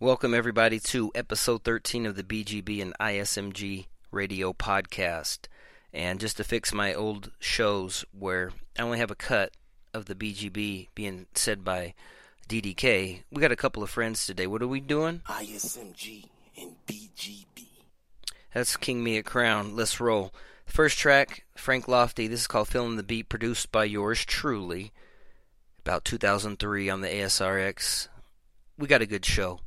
Welcome, everybody, to episode 13 of the BGB and ISMG radio podcast. And just to fix my old shows where I only have a cut of the BGB being said by DDK, we got a couple of friends today. What are we doing? ISMG and BGB. That's King Me a Crown. Let's roll. First track, Frank Lofty. This is called Feeling the Beat, produced by yours truly. About 2003 on the ASRX. We got a good show.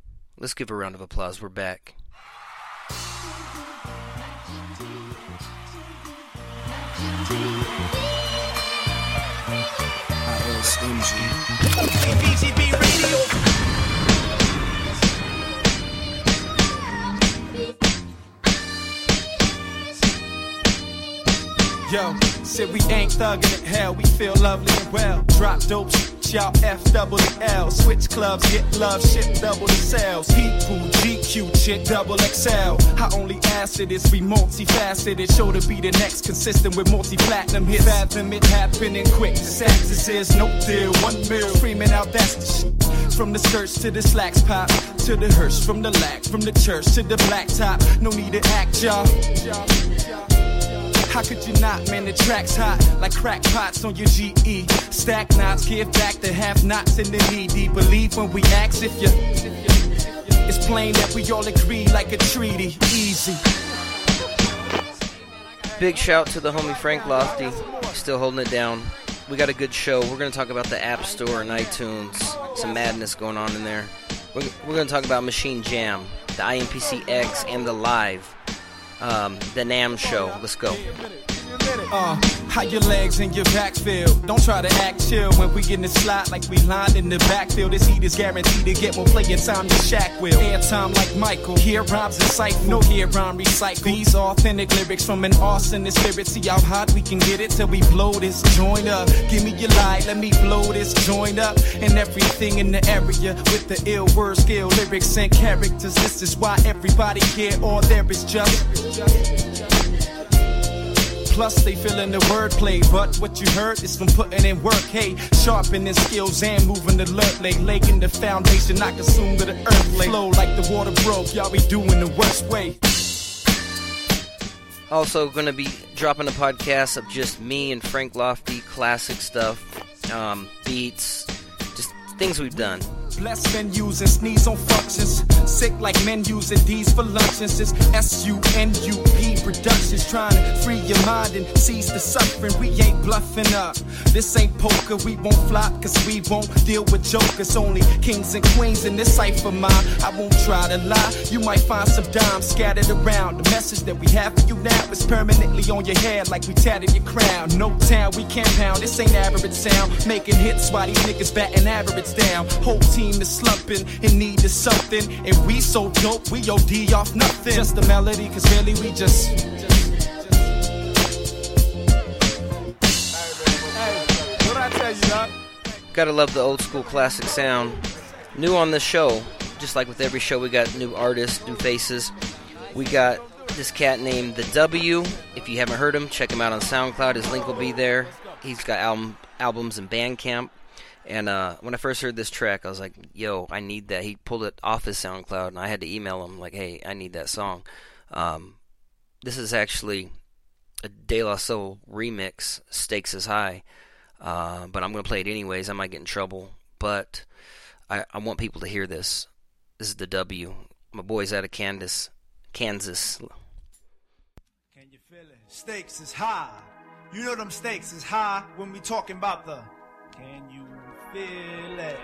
Let's give a round of applause. We're back. Yo, said we ain't thugging it, hell, we feel lovely and well. Drop dope, y'all F double L. Switch clubs, get love, shit double the sales. Heat GQ, chick double XL. I only ask it, is we multifaceted. Show to be the next consistent with multi platinum hits. Fathom it happening quick. Saxes is no deal, one mil. Screaming out that's the shit. From the skirts to the slacks pop, to the hearse, from the lack, from the church to the blacktop. No need to act, y'all. How could you not, man? The track's hot, like crack pots on your GE. Stack knots, give back the half knots in the needy. Believe when we ask if you. It's plain that we all agree like a treaty. Easy. Big shout to the homie Frank Lofty. Still holding it down. We got a good show. We're going to talk about the App Store and iTunes. Some madness going on in there. We're, we're going to talk about Maschine Jam, the MPC X, and the Live. Um, the NAMM show. Let's go. Uh, how your legs and your back feel? Don't try to act chill when we in the slot like we lined in the backfield. This heat is guaranteed to get more playing time than Shaq will. Airtime like Michael. Here rhymes insightful. No here rhyme recycle. These authentic lyrics from an Austin spirit. See how hot we can get it till we blow this joint up. Give me your light, let me blow this joint up. And everything in the area with the ill word skill, lyrics and characters. This is why everybody here, all there is just. Plus, they feeling the wordplay. But what you heard is from putting in work. Hey, sharpening skills and moving alert. Lay, laying the foundation, I consume to the earth. Lay flow like the water broke. Y'all be doing the worst way. Also, to be dropping a podcast of just me and Frank Lofty, classic stuff, um, beats, just things we've done. Bless venues and sneeze on functions. Sick like men using D's for luncheons. It's S-U-N-U-P Productions trying to free your mind and cease the suffering. We ain't bluffing up. This ain't poker. We won't flop cause we won't deal with jokers. Only kings and queens in this cipher mine. I won't try to lie. You might find some dimes scattered around. The message that we have for you now is permanently on your head like we tatted your crown. No town we can't pound. This ain't average sound. Making hits while these niggas batting average down. Whole team is slumping in need something. And we so dope, we OD off nothing. Just the melody, cause really we just. Gotta love the old school classic sound. New on the show, just like with every show, we got new artists, new faces. We got this cat named The W. If you haven't heard him, check him out on SoundCloud. His link will be there. He's got album albums in Bandcamp. And uh, when I first heard this track, I was like, "Yo, I need that." He pulled it off his SoundCloud, and I had to email him like, "Hey, I need that song." Um, this is actually a De La Soul remix. Stakes is high, uh, but I'm gonna play it anyways. I might get in trouble, but I, I want people to hear this. This is the W. My boy's out of Kansas, Kansas. Can you feel it? Stakes is high. You know them stakes is high when we talking about the. Can you feel it?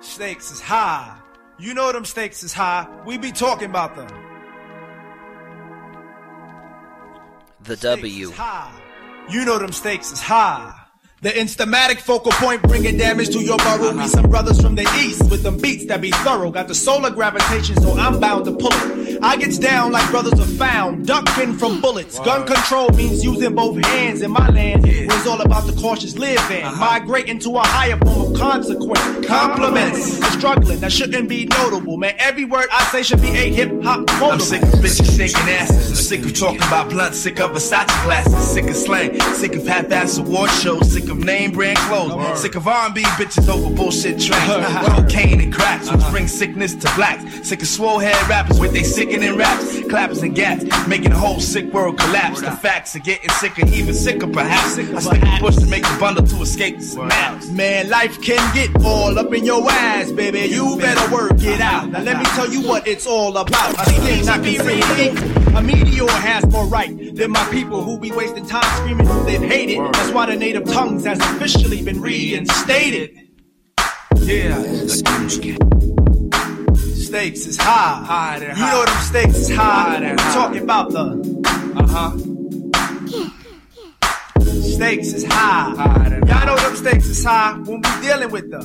Stakes is high. You know them stakes is high. We be talking about them. The Stakes W. is high. You know them stakes is high. The instamatic focal point bringing damage to your burrow. Me some brothers from the east with them beats that be thorough. Got the solar gravitation, so I'm bound to pull it. I gets down like brothers are found, ducking from bullets. Gun control means using both hands in my land. It's all about the cautious living, uh-huh. migrating to a higher form of consequence. Compliments, the struggling that shouldn't be notable. Man, every word I say should be a hip hop I'm sick of bitches shaking asses. I'm sick of talking about blunt, sick of Versace glasses, sick of slang, sick of half-ass award shows, sick of name brand clothes, sick of R&B bitches over bullshit tracks, cocaine and cracks, which bring sickness to blacks. Sick of swole head rappers with they sickening raps, clappers and gaps, making the whole sick world collapse. The facts are getting sicker, even sicker perhaps. I stick a push to make the bundle to escape the synapse. Man, life can get all up in your ass, baby. You better work it out. Now let me tell you what it's all about. A thing not considered equal. A meteor has more right than my people who be wasting time screaming who they've hated. That's why the native tongues has officially been reinstated. Yeah. Stakes is high. Higher than You high. know them stakes is high. Higher than high. talking about the Uh huh. stakes is high. Higher than Y'all know them stakes is high when we dealing with the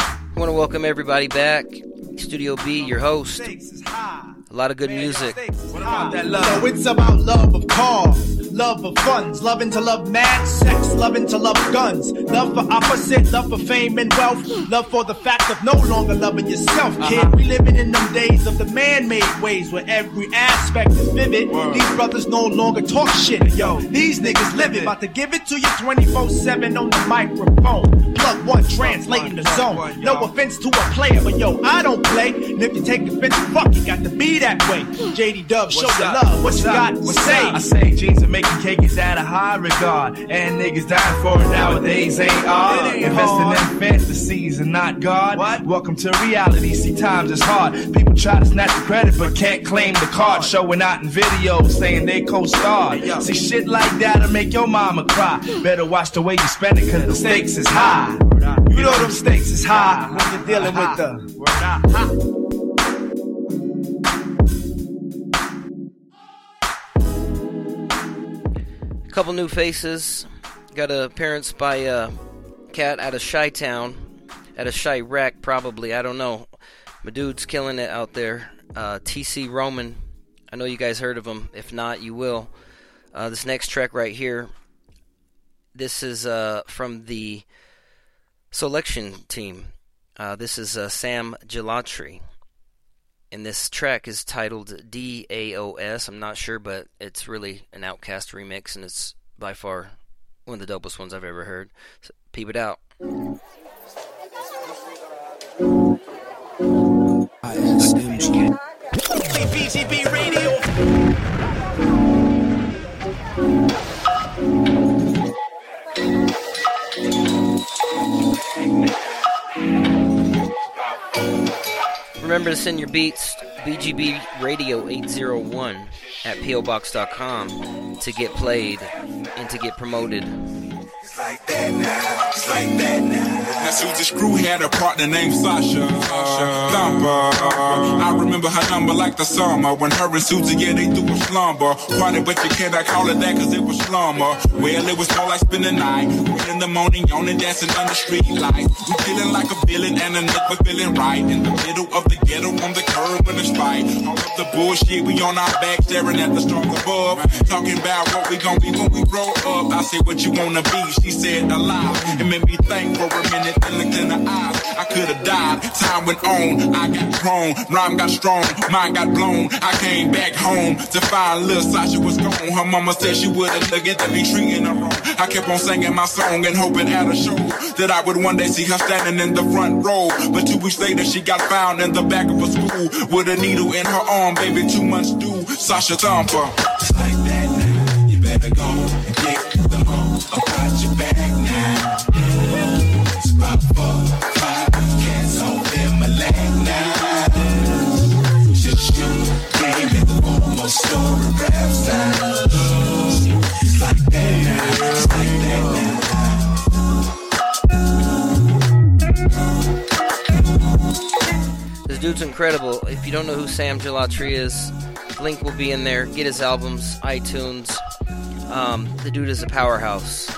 I want to welcome everybody back. StudeeO B, your host. stakes is high. A lot of good music. y'all stakes is What about high. that love? So it's about love of cars, love of funds, loving to love mad sex, loving to love guns, love for opposite, love for fame and wealth, love for the fact of no longer loving yourself, kid. Uh-huh. We living in them days of the man-made ways where every aspect is vivid. Word. These brothers no longer talk shit, yo. These niggas live it, about to give it to you 24/7 on the microphone. Plug one, translating the zone. No offense to a player, but yo, I don't play. And if you take offense, fuck it, got to be that way. JD Dub, show the up? love. What you got to say? I say jeans and making cake is at a high regard. And niggas dying for it nowadays ain't odd. Investing in fantasies and not God. What? Welcome to reality. See, times is hard. People try to snatch the credit but can't claim the card. Showing out in videos saying they co-star. Hey, yo. See, shit like that'll make your mama cry. Better watch the way you spend it cause the stakes is high. You know them stakes is high when you're dealing with the. A couple new faces. Got appearance by a cat out of Chi Town, out of Chiraq, probably. I don't know. My dude's killing it out there. Uh, TC Roman. I know you guys heard of him. If not, you will. Uh, this next track right here. This is uh, from the selection team. Uh, this is uh, Sam Gellaitry. And this track is titled DAOS. I'm not sure, but it's really an Outcast remix, and it's by far one of the dopest ones I've ever heard. So, peep it out. BGB Remember to send your beats BGB Radio 801 at POBox.com to get played and to get promoted. Like that now like that now. Susie Screw had a partner named Sasha. Thumper. I remember her number like the summer. When her and Susie, yeah, they do a slumber. Party, but you cannot call it that cause it was slumber. Well, it was more like spending the night. Three in the morning, yawning, dancing under street lights. We feeling like a villain and a nook, feeling right. In the middle of the ghetto on the curb when it's fight. All up the bullshit, we on our back, staring at the stars above. Talking about what we gon' be when we grow up. I said, what you wanna be? She said, alive. It made me think for a minute looked in the eyes. I could've died. Time went on. I got grown. Rhyme got strong. Mind got blown. I came back home to find little Sasha was gone. Her mama said she wouldn't look at to be treating her wrong. I kept on singing my song and hoping at a show that I would one day see her standing in the front row. But two weeks later, she got found in the back of a school with a needle in her arm. Baby, two months due. Sasha Thumper. Like that now. You better go dude's incredible. If you don't know who Sam Gellaitry is, link will be in there. Get his albums, iTunes. Um, the dude is a powerhouse.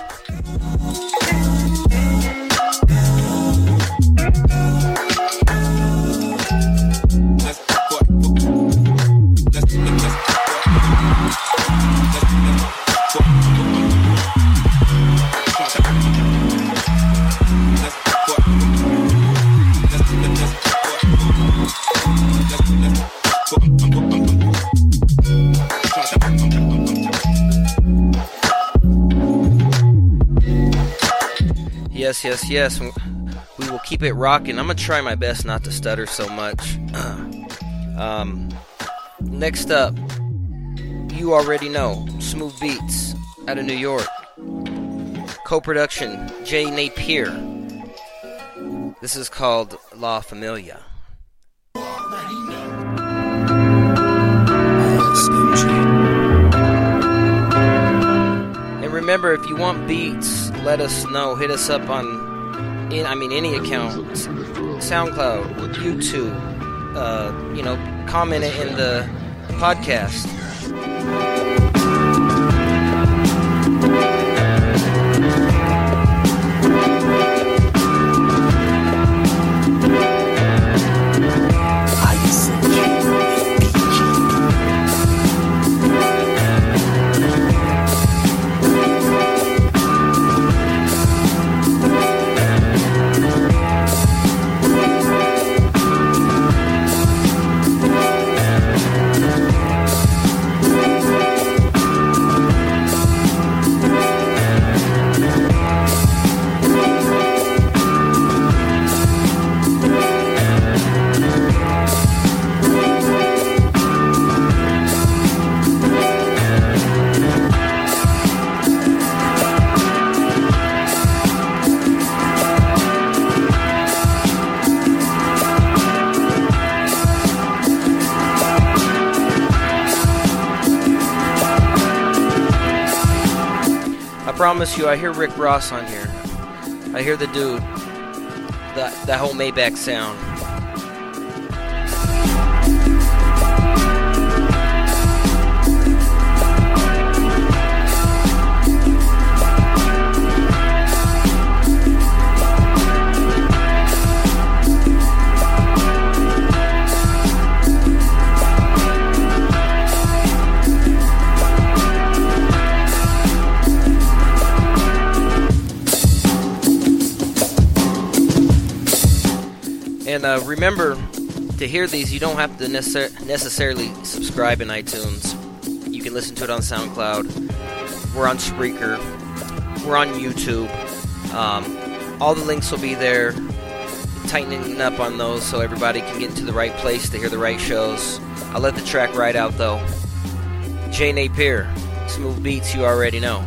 Yes, yes. We will keep it rocking. I'm gonna try my best not to stutter so much. um, next up, you already know Smoovbeats out of New York. Co-production Jay Napier. This is called La Familia. And remember, if you want beats, let us know. Hit us up on, in, I mean, any account, SoundCloud, YouTube. Uh, you know, comment it in the podcast. Promise you, I hear Rick Ross on here. I hear the dude. That that whole Maybach sound. And uh, remember, to hear these, you don't have to necessar- necessarily subscribe in iTunes. You can listen to it on SoundCloud. We're on Spreaker. We're on YouTube. Um, all the links will be there. Tightening up on those so everybody can get into the right place to hear the right shows. I'll let the track ride out though. Jay Napier, Smoovbeats, you already know.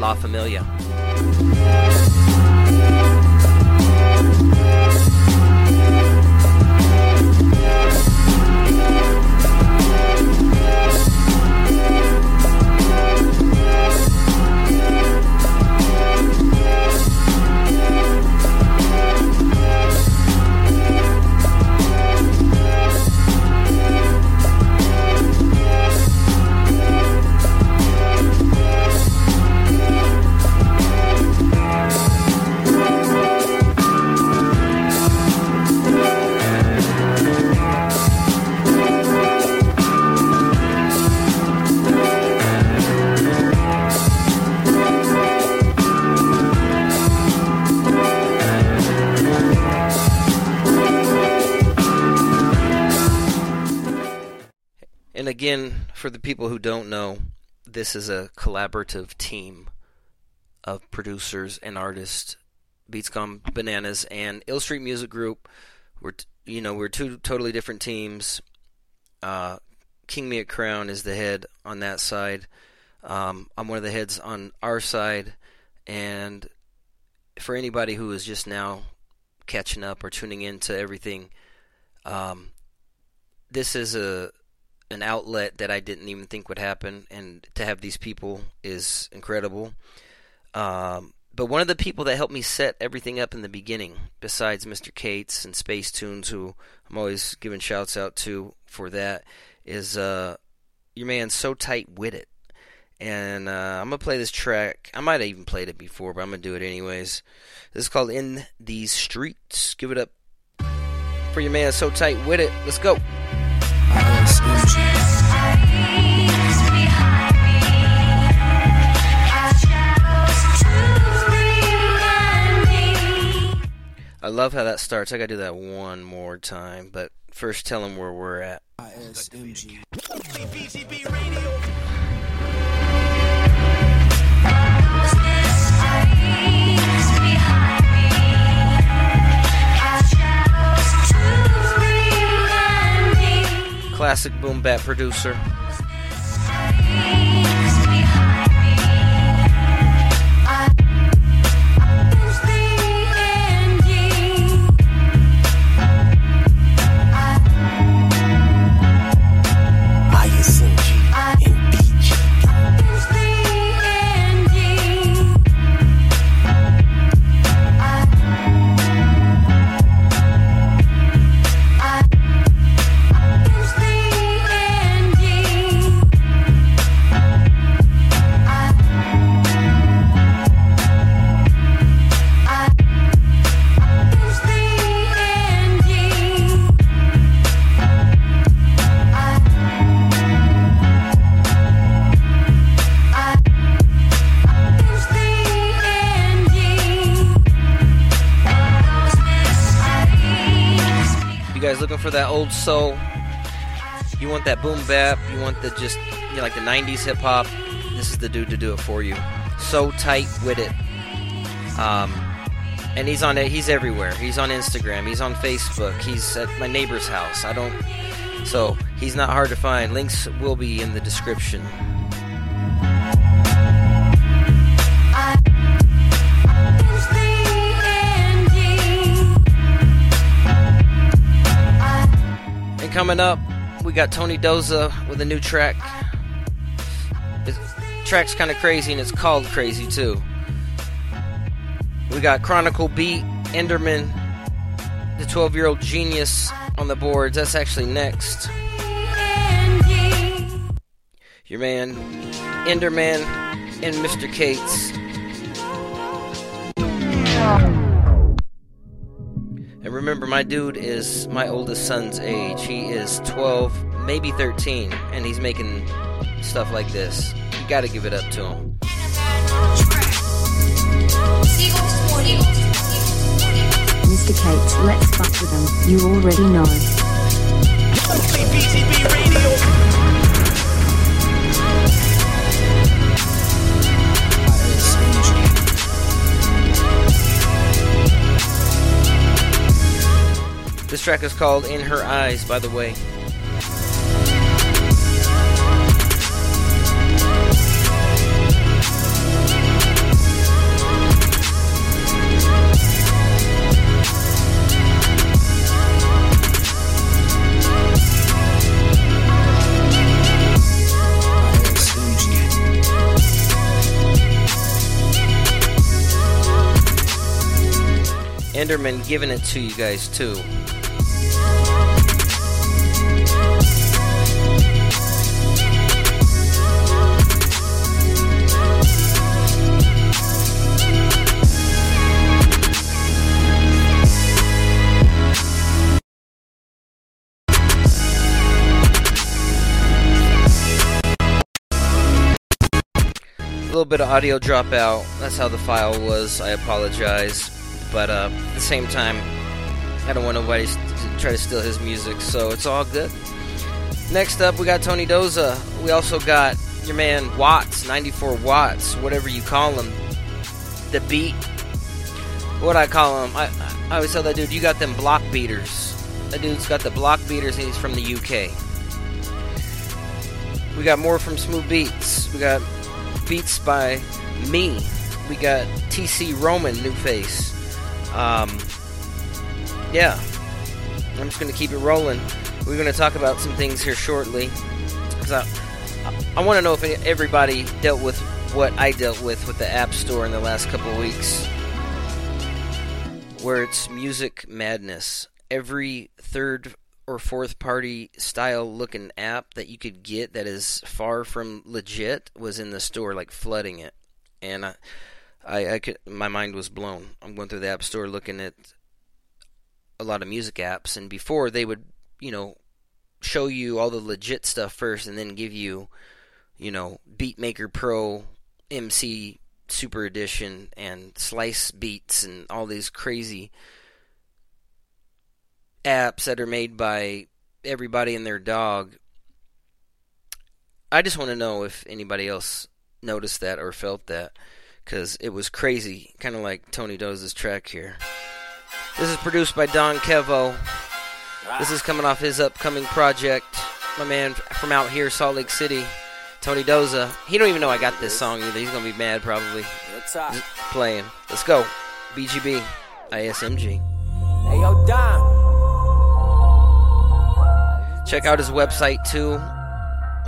La Familia. And again, for the people who don't know, this is a collaborative team of producers and artists. Beats Gone Bananas and Ill Street Music Group. We're you know we're two totally different teams. Uh, King Me a Crown is the head on that side. Um, I'm one of the heads on our side, and for anybody who is just now catching up or tuning into everything, um, this is a an outlet that I didn't even think would happen, and to have these people is incredible. Um, but one of the people that helped me set everything up in the beginning, besides Mr. Cates and Space Tunes, who I'm always giving shouts out to for that, is uh, your man Sotightwitit. And uh, I'm going to play this track. I might have even played it before, but I'm going to do it anyways. This is called In These Streets. Give it up for your man Sotightwitit. Let's go. I love how that starts. I gotta do that one more time, but first tell them where we're at. ISMG. Classic boom bap producer. For that old soul? You want that boom bap? You want the just you know, like the '90s hip hop? This is the dude to do it for you. So tight with it. Um, and he's on it. He's everywhere. He's on Instagram. He's on Facebook. He's at my neighbor's house. I don't. So he's not hard to find. Links will be in the description. Coming up, we got Tony Doza with a new track. The track's kind of crazy and it's called Crazy too. We got Cronicalbeat, Enderman, the 12 year old genius on the boards. That's actually next. Your man, Enderman, and Mr. Cates. And remember, my dude is my oldest son's age. He is 12, maybe 13, and he's making stuff like this. You gotta give it up to him. Mr. Cates, let's fuck with them. You already know. Track is called In Her Eyes, by the way. Enderman giving it to you guys too. Bit of audio dropout. That's how the file was. I apologize. But uh, at the same time, I don't want nobody to try to steal his music, so it's all good. Next up, we got Tony Doza. We also got your man Watts, 94 Watts, whatever you call him. The beat. What I call him? I, I always tell that dude, you got them block beaters. That dude's got the block beaters, and he's from the UK. We got more from Smoovbeats. We got beats by me. We got TC Roman, new face. Um, yeah, I'm just gonna keep it rolling. We're gonna talk about some things here shortly, because I, I, want to know if everybody dealt with what I dealt with with the App Store in the last couple weeks, where it's music madness. Every third or fourth party style looking app that you could get that is far from legit was in the store, like flooding it, and I. I, I could, my mind was blown. I'm going through the app store looking at a lot of music apps, and before they would, you know, show you all the legit stuff first, and then give you, you know, Beatmaker Pro, MC Super Edition, and Slice Beats, and all these crazy apps that are made by everybody and their dog. I just want to know if anybody else noticed that or felt that because it was crazy, kind of like Tony Doza's track here. This is produced by Don Kevo. This is coming off his upcoming project. my man from out here, Salt Lake City, Tony Doza. He don't even know I got this song either. He's gonna be mad probably. Just playing. Let's go. BGB, ISMG. Hey, yo, Dom. Check out his website too.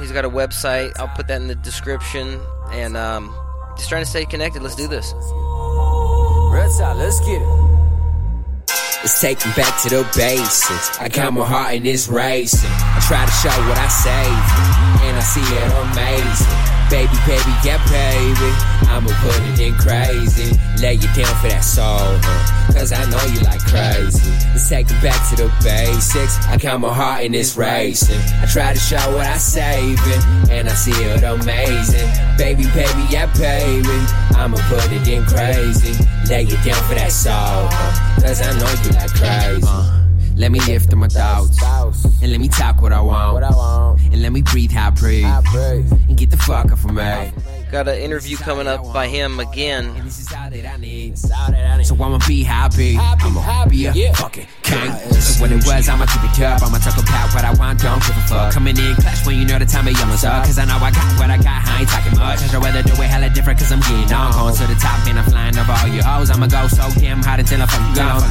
He's got a website. I'll put that in the description. And um, just trying to stay connected. Let's do this. Real talk, let's get it. Let's take me back to the basics. I got my heart in this racing. I try to show what I saved, and I see it amazing. Baby, baby, yeah, baby. I'ma put it in crazy. Lay you down for that soul, huh? Cause I know you like crazy. Let's take it back to the basics. I got my heart in this racing. I try to show what I saving, and I see it amazing. Baby, baby, yeah, baby. I'ma put it in crazy. Lay you down for that soul, huh? Cause I know you like crazy. Uh, let me lift my doubts. And let me talk what I want. What I want. And let me breathe how I breathe. I. And get the fuck up from me. Got an interview coming up by him again. And this is all that I need. It's all that I need. So I'ma be happy. Happy, I'ma happy, be a yeah. fucking when it was, I'ma keep it up. I'ma talk about what I want, don't give a fuck. Coming in clash when you know the time of young up. Cause I know I got what I got, I ain't talking much. I'd rather do it hella different cause I'm getting on. Going to the top, man, I'm flying over all your hoes. I'ma go so damn hard until I'm fucking gone.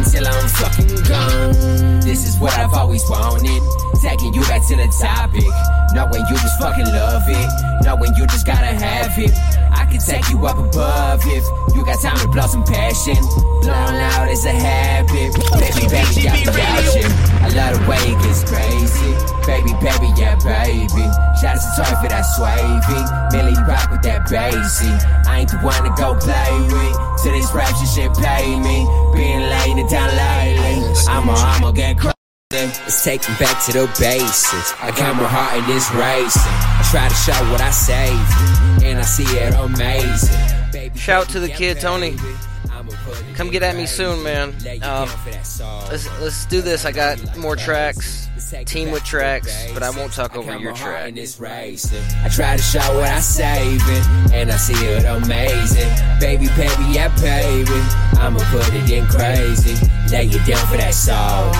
Until I'm fucking gone. This is what I've always wanted. Taking you back to the topic. Knowing you just fucking love it. Knowing you just gotta have it. I can take you up above if you got time to blow some passion. Blowing loud is a habit. Baby, baby, yeah, passion. I love the way it gets crazy. Baby, baby, yeah, baby. Shout out to Toy for that swavy. Millie rock with that bassy. I ain't the one to go play with. To this rap shit, pay me. Being laying it down lately. I'ma, I'ma get crazy. Let's take back to the basics. I got my heart in this racing. I try to show what I saved, and I see it amazing. Baby, Shout to the kid, Tony. baby. It Come get at me soon, man. Um, down for that soul. Let's let's do this. I got more tracks. Team with tracks, but I won't talk over your track. I try to show what I saving, and I see it amazing. Baby, baby, yeah, baby. I'ma put it in crazy. Lay you down for that soul.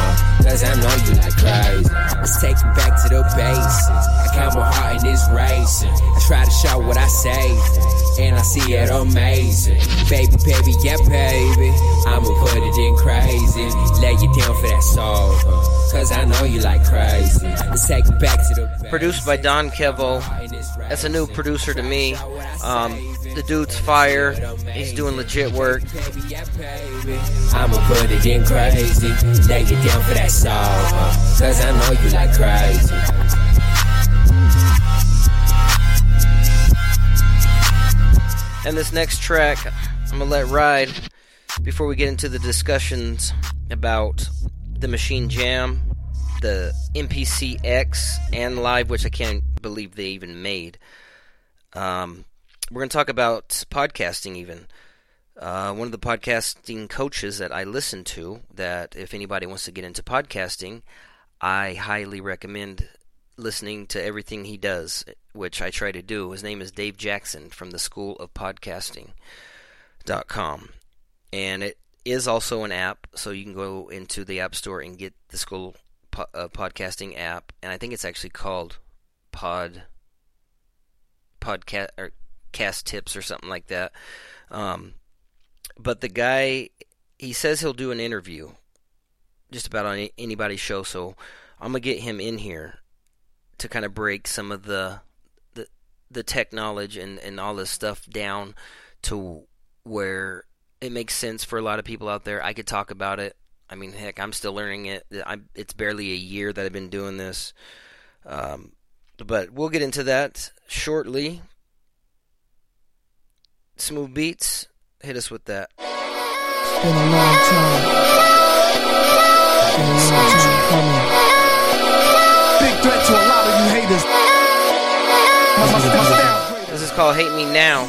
Cause I know you like crazy. Let's take me back to the basics. I count my heart in this racing. I try to show what I saved, and I see it amazing. Baby, baby, yeah, baby. I'ma put it in crazy. Lay you down for that soul. Cause I know you like crazy. Let's take it back to the Produced by Don Kevo. That's a new producer to me. Um, the dude's fire. He's doing legit work. I'ma put it in crazy. Lay it down for that soul. Cause I know you like crazy. And this next track, I'm gonna let ride before we get into the discussions about the Maschine Jam, the MPC X, and Live, which I can't believe they even made. Um, we're gonna talk about podcasting, even. Uh, one of the podcasting coaches that I listen to, that if anybody wants to get into podcasting, I highly recommend listening to everything he does, which I try to do. His name is Dave Jackson from the School of Podcasting.com. And it is also an app, so you can go into the App Store and get the School po- uh, Podcasting app. And I think it's actually called Pod Podcast or Cast Tips or something like that. Um, but the guy, he says he'll do an interview just about on anybody's show, so I'm gonna get him in here to kind of break some of the the the tech knowledge and and all this stuff down to where it makes sense for a lot of people out there. I could talk about it. I mean, heck, I'm still learning it. I'm, it's barely a year that I've been doing this, um, but we'll get into that shortly. Smoovbeats, hit us with that. It's been a long time. It's been a long time coming. Big threat to a lot of you haters. This is called Hate Me Now.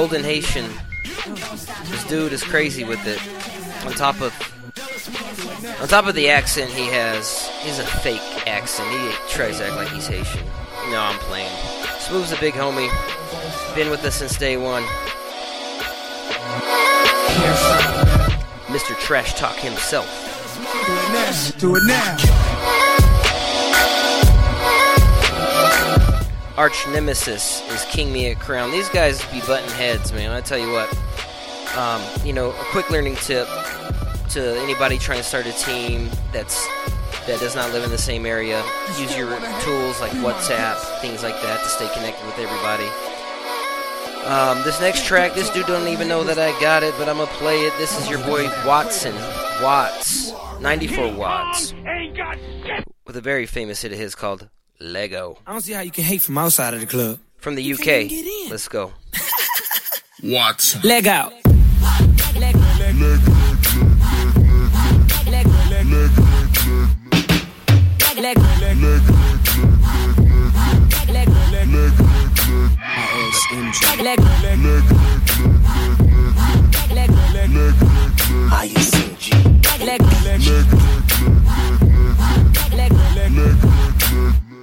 Golden Haitian. This dude is crazy with it. On top of on top of the accent he has, he's a fake accent. He tries to act like he's Haitian. No, I'm playing. Smooth's a big homie. Been with us since day one. Mr. Trash Talk himself. Do it now. Do it now. Arch Nemesis is King Mia Crown. These guys be button heads, man. I tell you what. Um, you know, a quick learning tip to anybody trying to start a team that's that does not live in the same area. Use your tools like WhatsApp, things like that, to stay connected with everybody. Um, this next track, this dude don't even know that I got it, but I'm gonna play it. This is your boy Watson Watts, 94 watts, with a very famous hit of his called Leggo. I don't see how you can hate from outside of the club. From the UK. Let's go. Watson. Leg out.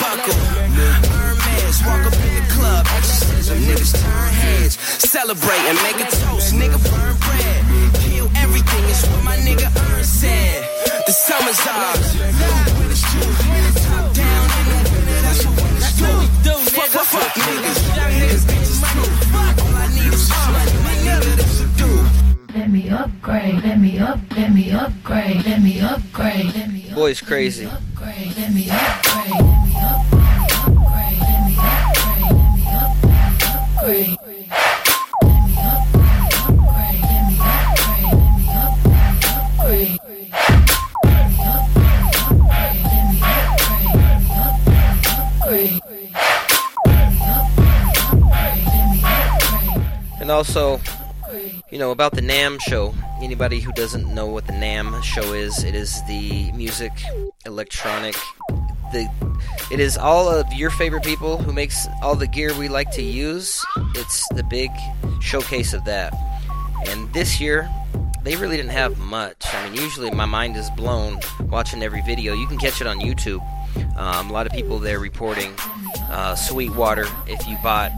buckle, Hermes, walk up in the club, exorcism, niggas turn heads, celebrate and make a toast, nigga burn bread, kill everything is what my nigga Earn said. The summer's ours, winners too, top down in the winter, that's what winners do. Fuck, fuck, fuck niggas, young niggas get to smooth. All I need is some money, my nigga, that's what do. Let me upgrade, let me up, let me upgrade, let me upgrade, let me Boy's crazy. upgrade, let me upgrade, let me upgrade, And also, you know, about the NAMM show. Anybody who doesn't know what the NAMM show is, it is the music, electronic, the it is all of your favorite people who makes all the gear we like to use. It's the big showcase of that. And this year, they really didn't have much. I mean, usually my mind is blown watching every video. You can catch it on YouTube. Um, a lot of people there reporting uh, Sweetwater. If you bought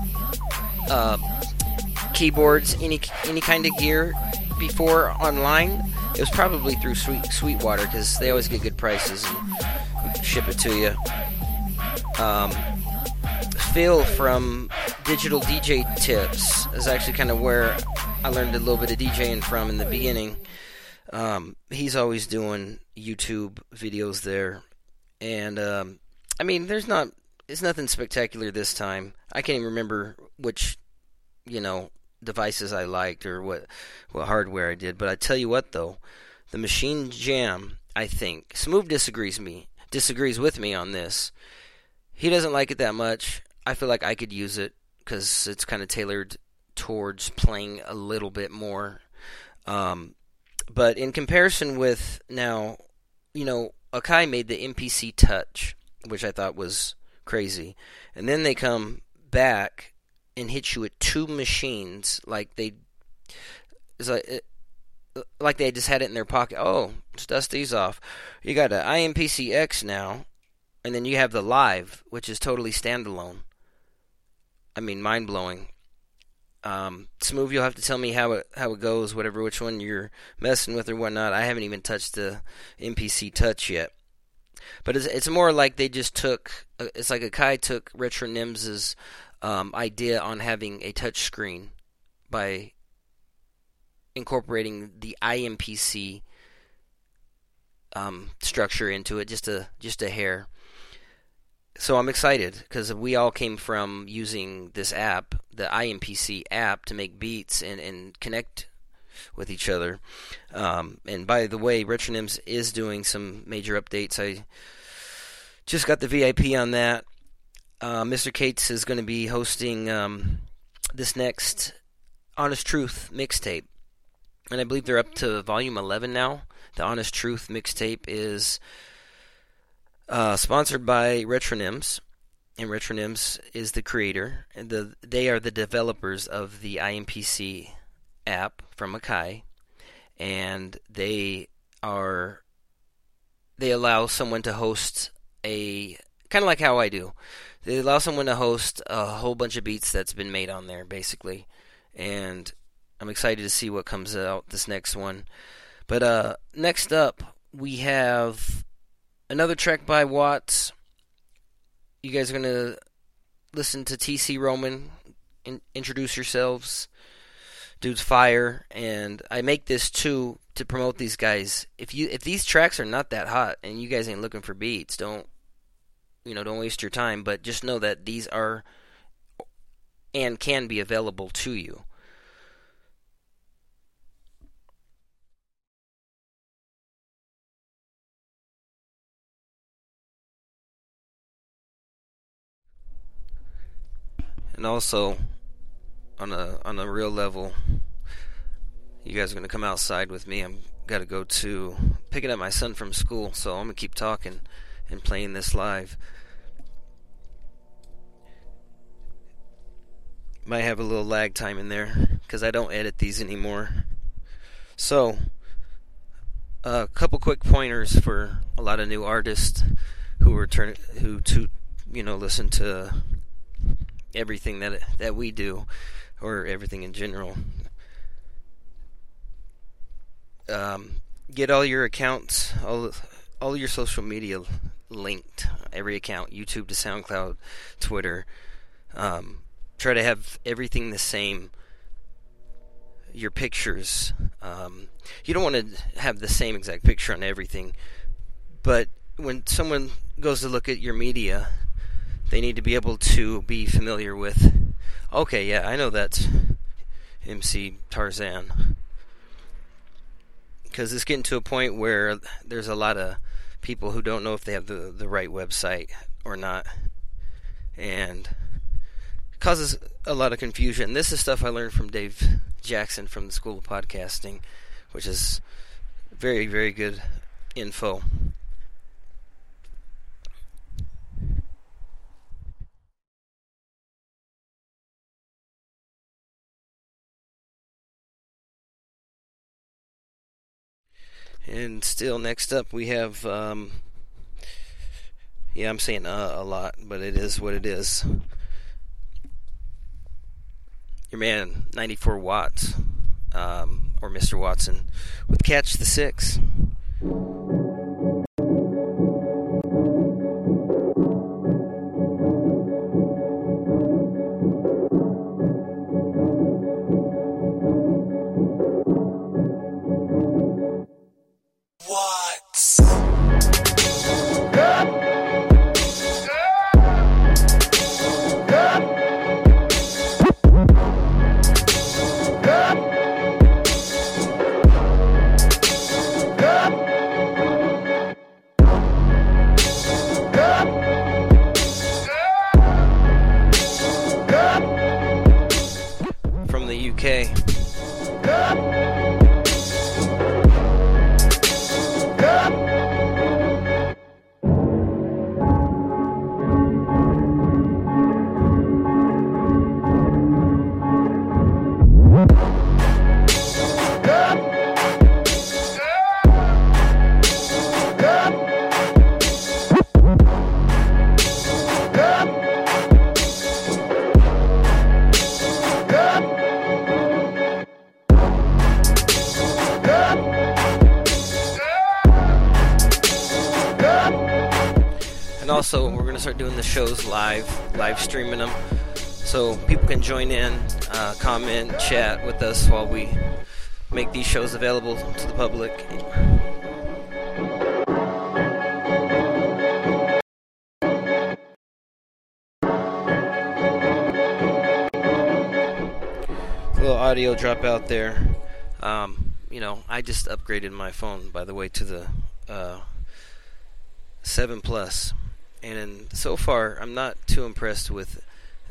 uh, keyboards, any any kind of gear before online, it was probably through Sweet Sweetwater because they always get good prices and ship it to you. Um, Phil from Digital DJ Tips is actually kind of where I learned a little bit of DJing from in the beginning. Um, he's always doing YouTube videos there, and um, I mean, there's not, it's nothing spectacular this time. I can't even remember which, you know, devices I liked or what, what hardware I did. But I tell you what, though, the Maschine Jam, I think, Smooth disagrees me, disagrees with me on this. He doesn't like it that much. I feel like I could use it because it's kind of tailored towards playing a little bit more. Um, but in comparison with now, you know, Akai made the MPC Touch, which I thought was crazy, and then they come back and hit you with two machines like they, it's like, like they just had it in their pocket. Oh, let's dust these off. You got an MPC X now, and then you have the Live, which is totally standalone. I mean, mind blowing. Um, Smooth, you'll have to tell me how it how it goes, whatever which one you're messing with or whatnot. I haven't even touched the MPC Touch yet, but it's it's more like they just took. uh, It's like Akai took Retro Nims's um, idea on having a touch screen by incorporating the IMPC um, structure into it, just a just a hair. So I'm excited because we all came from using this app, the IMPC app, to make beats and, and connect with each other. Um, and by the way, Retronyms is doing some major updates. I just got the VIP on that. Uh, Mr. Cates is going to be hosting um, this next Honest Truth mixtape. And I believe they're up to volume 11 now. The Honest Truth mixtape is uh, sponsored by Retronyms, and Retronyms is the creator, and the they are the developers of the IMPC app from Akai, and they are they allow someone to host a kind of like how I do. They allow someone to host a whole bunch of beats that's been made on there, basically, and I'm excited to see what comes out this next one. But uh, next up, we have another track by Watts. You guys are gonna listen to TC Roman. In, introduce yourselves. Dude's fire, and I make this too to promote these guys. If you if these tracks are not that hot and you guys ain't looking for beats, don't you know? Don't waste your time. But just know that these are and can be available to you. And also, on a on a real level, you guys are gonna come outside with me. I'm gotta go to picking up my son from school, so I'm gonna keep talking and playing this live. Might have a little lag time in there because I don't edit these anymore. So, a couple quick pointers for a lot of new artists who are turn who to you know listen to everything that that we do or everything in general. Um, get all your accounts, all all your social media linked. Every account, YouTube to SoundCloud, Twitter. Um, try to have everything the same. Your pictures. Um, you don't want to have the same exact picture on everything, but when someone goes to look at your media, they need to be able to be familiar with. Okay, yeah, I know that's MC Tarzan. Because it's getting to a point where there's a lot of people who don't know if they have the, the right website or not. And causes a lot of confusion. This is stuff I learned from Dave Jackson from the School of Podcasting, which is very, very good info. And still, next up, we have. Um, yeah, I'm saying uh, a lot, but it is what it is. Your man, 94wattz, um, or Mr. Watson, with Catch the Six. Live, live streaming them, so people can join in, uh, comment, chat with us while we make these shows available to the public. little audio drop out there. Um, you know, I just upgraded my phone, by the way, to the uh, 7 Plus, and so far I'm not too impressed with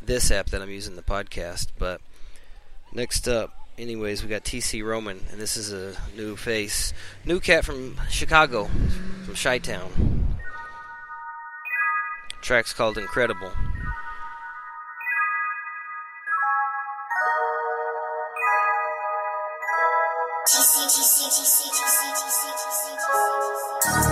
this app that I'm using the podcast. But next up, anyways, we got TC Roman, and this is a new face, new cat from Chicago, from Chi Town. Track's called Incredible. and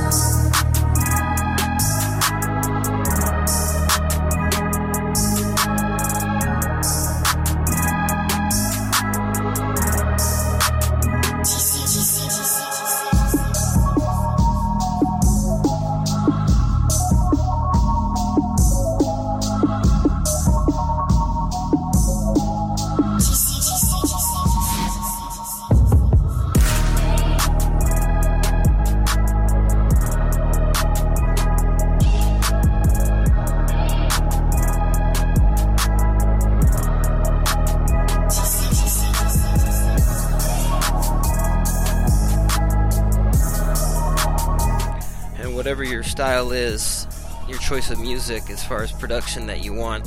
style is, your choice of music as far as production that you want,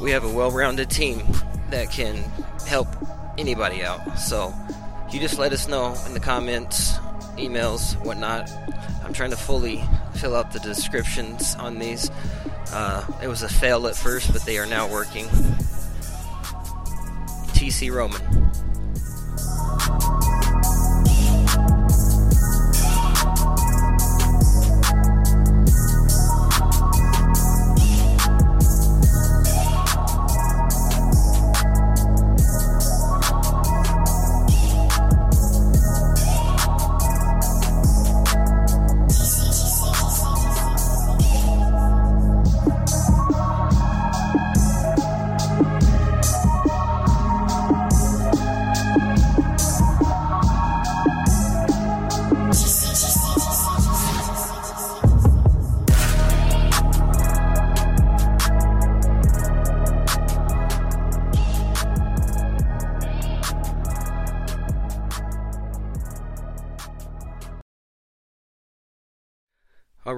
we have a well-rounded team that can help anybody out. So you just let us know in the comments, emails, whatnot. I'm trying to fully fill out the descriptions on these. Uh, it was a fail at first, but they are now working. TC Roman.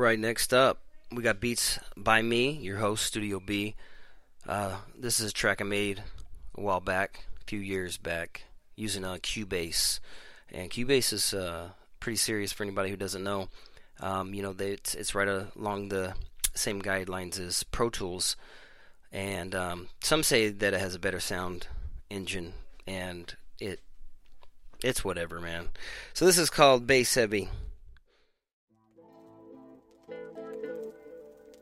Right, next up, we got Beats by me, your host, StudeeO B. Uh, this is a track I made a while back, a few years back, using uh, Cubase. And Cubase is uh, pretty serious for anybody who doesn't know. Um, you know, they, it's, it's right along the same guidelines as Pro Tools. And um, some say that it has a better sound engine, and it it's whatever, man. So this is called Bass Heavy.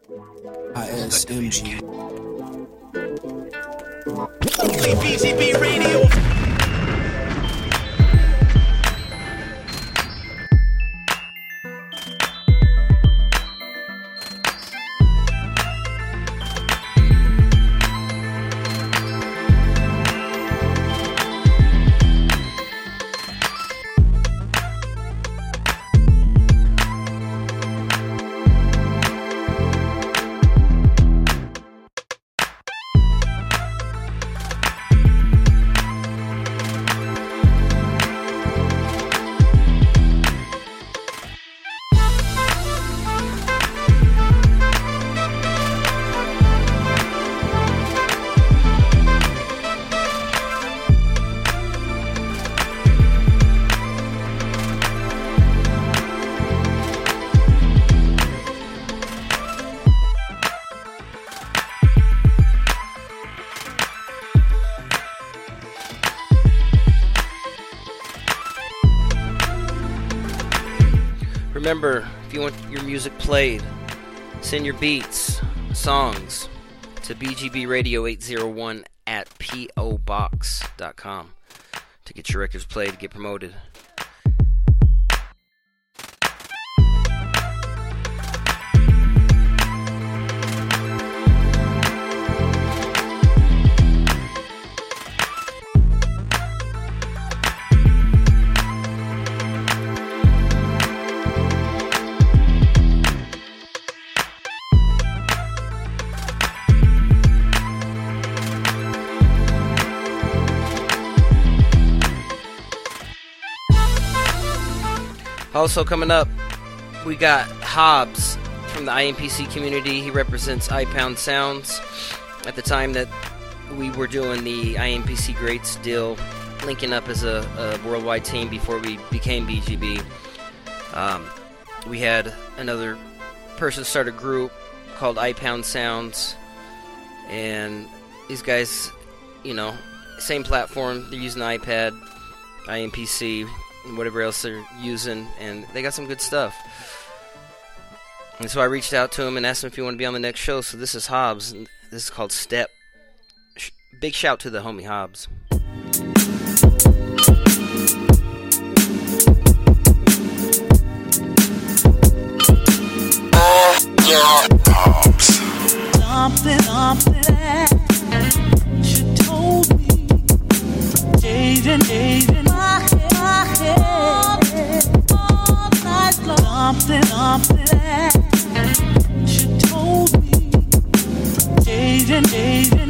ISMG. Only BGB Radio. Played, send your beats, songs to bgbradio801 at pobox.com to get your records played, get promoted. Also coming up, we got Hobbs from the IMPC community. He represents iPound Sounds. At the time that we were doing the IMPC Greats deal, linking up as a, a worldwide team before we became BGB, um, we had another person start a group called iPound Sounds, and these guys, you know, same platform. They're using iPad, IMPC, and whatever else they're using, and they got some good stuff. And so I reached out to him and asked him if he wanted to be on the next show. So this is Hobbs. and This is called Step. Sh- Big shout to the homie Hobbs. Something, something she told me. Days and days in Something, something she told me. Days and days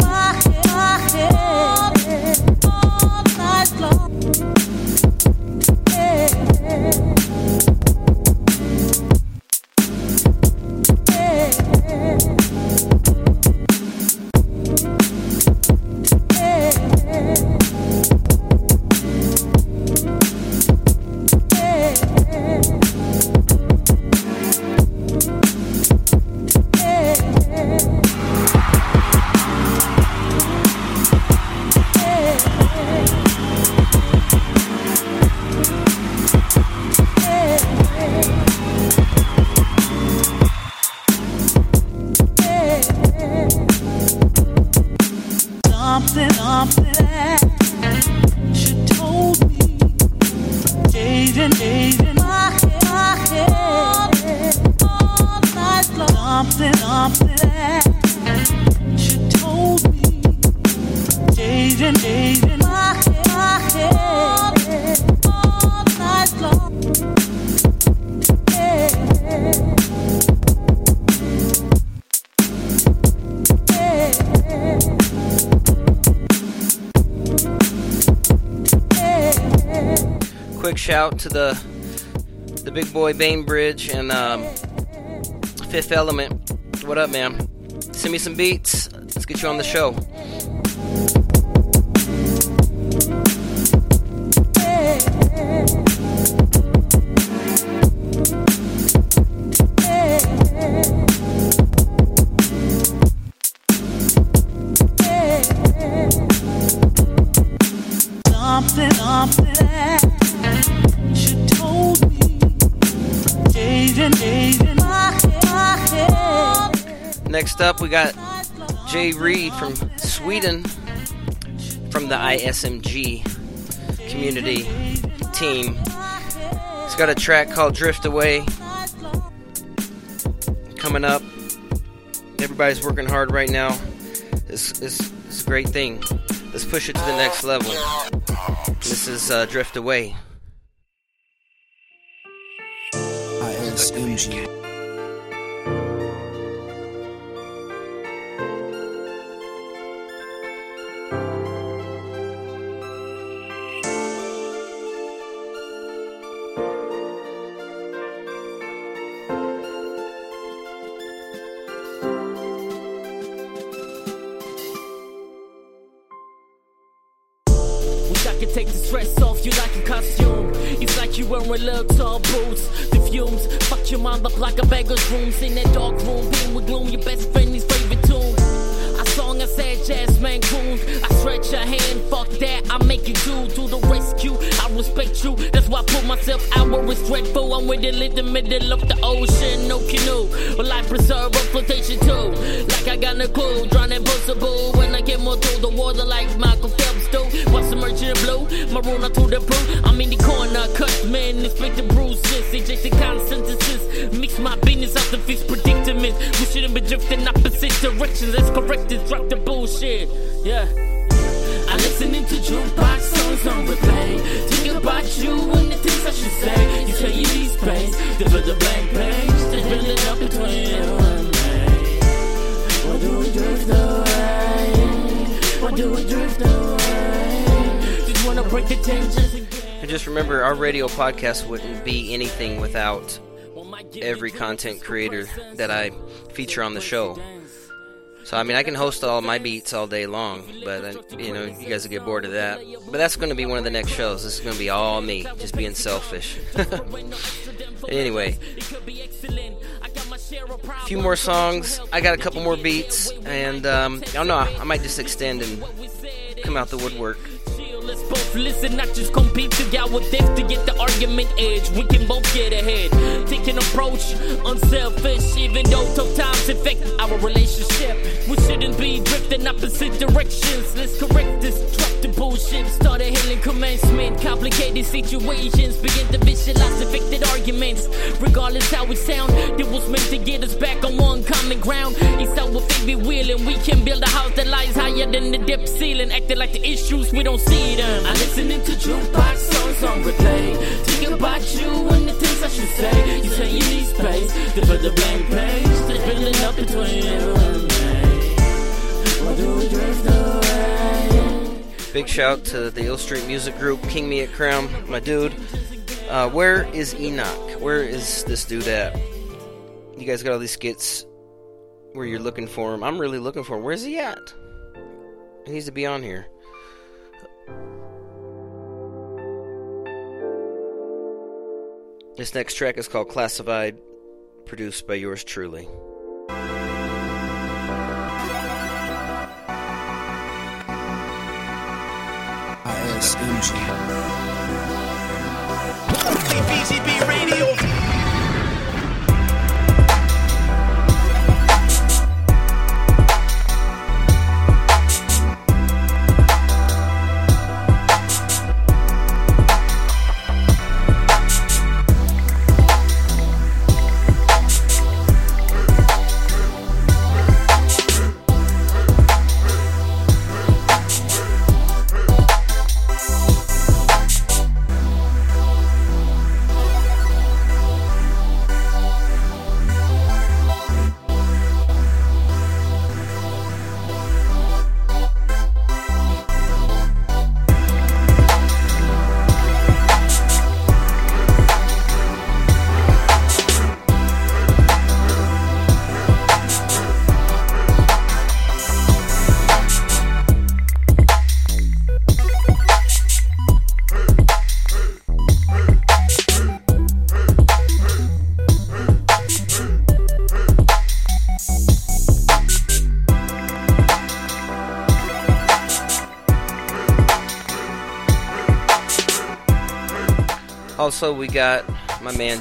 Shout to the the big boy Bainbridge and um, Fifth Element. What up, man? Send me some beats. Let's get you on the show. Something, something Next up, we got Jay Reed from Sweden, from the ISMG community team. He's got a track called Drift Away coming up. Everybody's working hard right now. It's, it's, it's a great thing. Let's push it to the next level. This is uh, Drift Away. ISMG. Let's correct this, drop the bullshit. Yeah. I listening to jukebox songs on replay. Think about you and the things I should say. You say you. Then put the blank page. They building up between you and me. Why do we drift away? Why do we drift away? Just wanna break the tensions again. I just remember our radio podcast wouldn't be anything without every content creator that I feature on the show. So I mean, I can host all my beats all day long, but uh, you know, you guys will get bored of that. But that's going to be one of the next shows. This is going to be all me, just being selfish. anyway, a few more songs. I got a couple more beats, and um, I don't know. I might just extend and come out the woodwork. Let's both listen, not just compete together with this to get the argument edge. We can both get ahead. Take an approach, unselfish, even though tough times affect our relationship. We shouldn't be drifting opposite directions. Let's correct this, the bullshit. Start a healing commencement. Complicated situations begin to visualize affected arguments. Regardless how we sound, it was meant to get us back on one common ground. It's our favorite wheel, and we can build a house that lies higher than the dip ceiling. Acting like the issues we don't see them. I'm listening to jukebox songs on replay. Thinking about you and the things I should say. You say you need space to put the blank page that's building up between you and me. Why do we drift away? Big shout to the Ill Street Music Group, King Me at Crown, my dude. Uh, where is Enoch? Where is this dude at? You guys got all these skits where you're looking for him. I'm really looking for him. Where's he at? He needs to be on here. This next track is called klassified, produced by yours truly. ISMG. Also, we got my man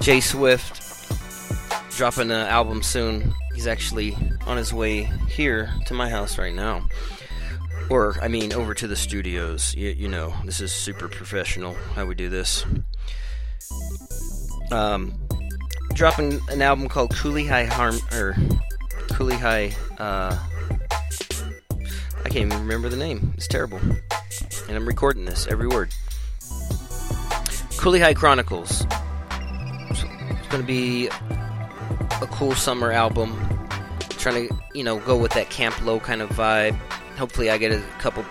Jay Swift dropping an album soon. He's actually on his way here to my house right now. Or, I mean, over to the studios. You, you know, this is super professional how we do this. Um, dropping an album called Coolie High Harm or Coolie High. Uh, I can't even remember the name. It's terrible. And I'm recording this every word. Coolie High Chronicles. It's going to be a cool summer album. Trying to, you know, go with that Camp Lo kind of vibe. Hopefully, I get a couple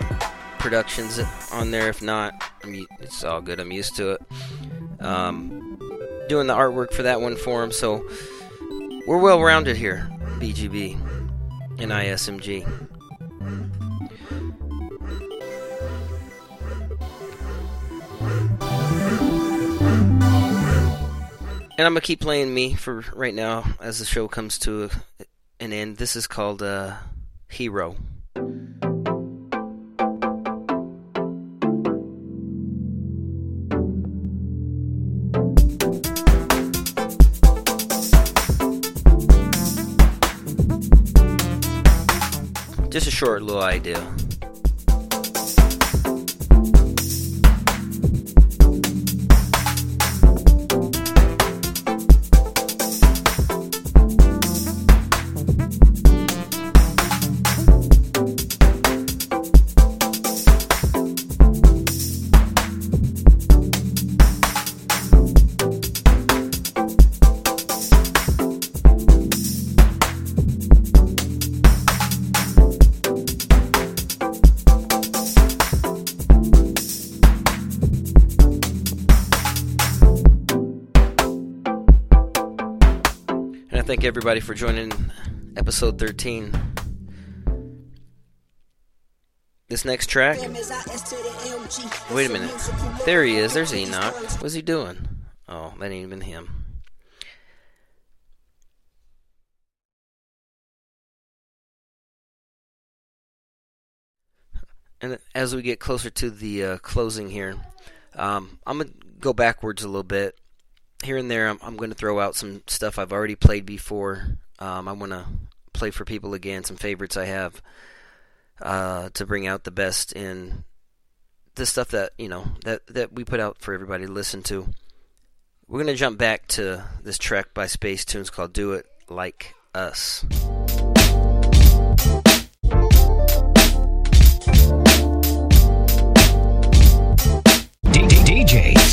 productions on there. If not, it's all good. I'm used to it. Um, doing the artwork for that one for him, so we're well rounded here. BGB and ISMG. And I'm gonna keep playing me for right now as the show comes to an end. This is called uh, Hero. Just a short little idea. Thank everybody for joining episode 13. This next track. Wait a minute. There he is. There's Enoch. What's he doing? Oh, that ain't even him. And as we get closer to the uh, closing here, um, I'm going to go backwards a little bit. Here and there, I'm, I'm going to throw out some stuff I've already played before. Um, I want to play for people again, some favorites I have uh, to bring out the best in the stuff that you know that that we put out for everybody to listen to. We're gonna jump back to this track by Space Tunes called "Do It Like Us." DJ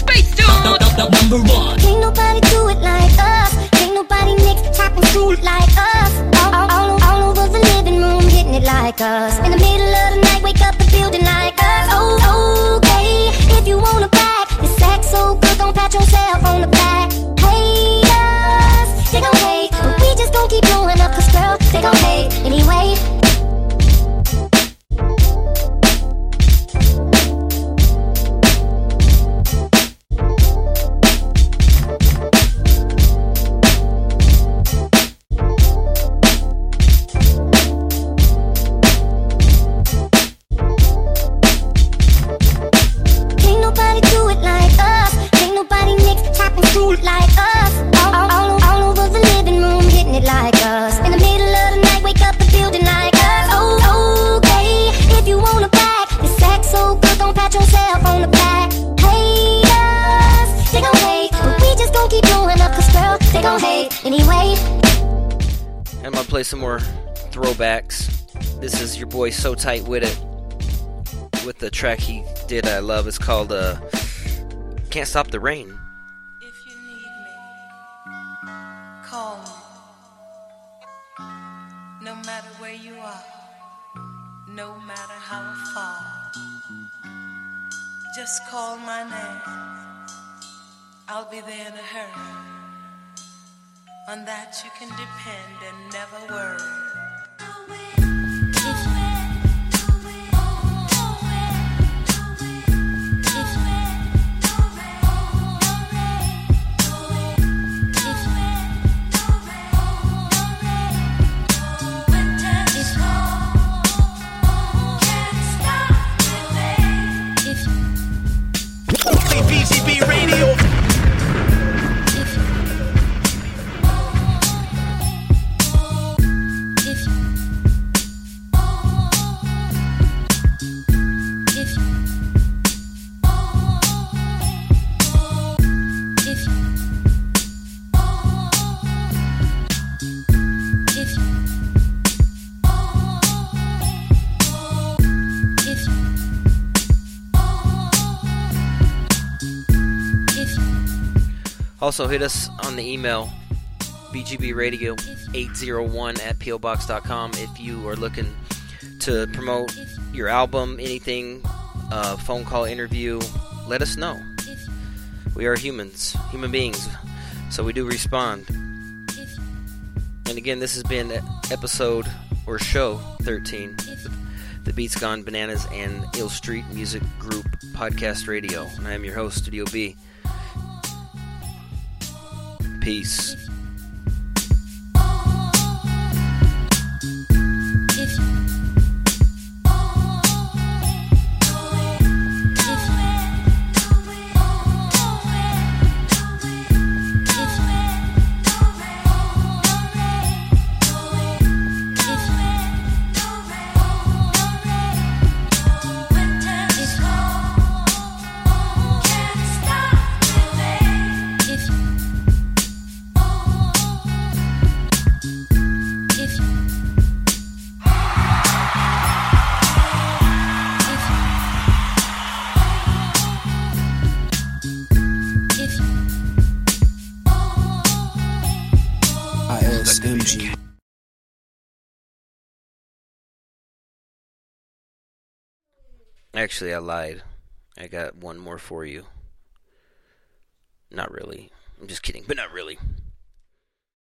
Space Number one. Can't nobody do it like us. Can't nobody mix, chop, and screw like us. All, all, all, all over the living room, hitting it like us. In the middle of the night, wake up the building like us. Oh, okay. This boy Sotightwitit with the track he did I love. It's called uh, Can't Stop the Rain. Call me. No matter where you are, no matter how far. Just call my name. I'll be there in a hurry. On that you can depend and never worry. Also, hit us on the email bgbradio801 at pobox.com if you are looking to promote your album, anything, uh, phone call, interview. Let us know. We are humans, human beings, so we do respond. And again, this has been episode or show 13, the Beats Gone Bananas and Ill Street Music Group Podcast Radio. And I am your host, StudeeO B. Peace. Actually, I lied. I got one more for you. Not really. I'm just kidding, but not really.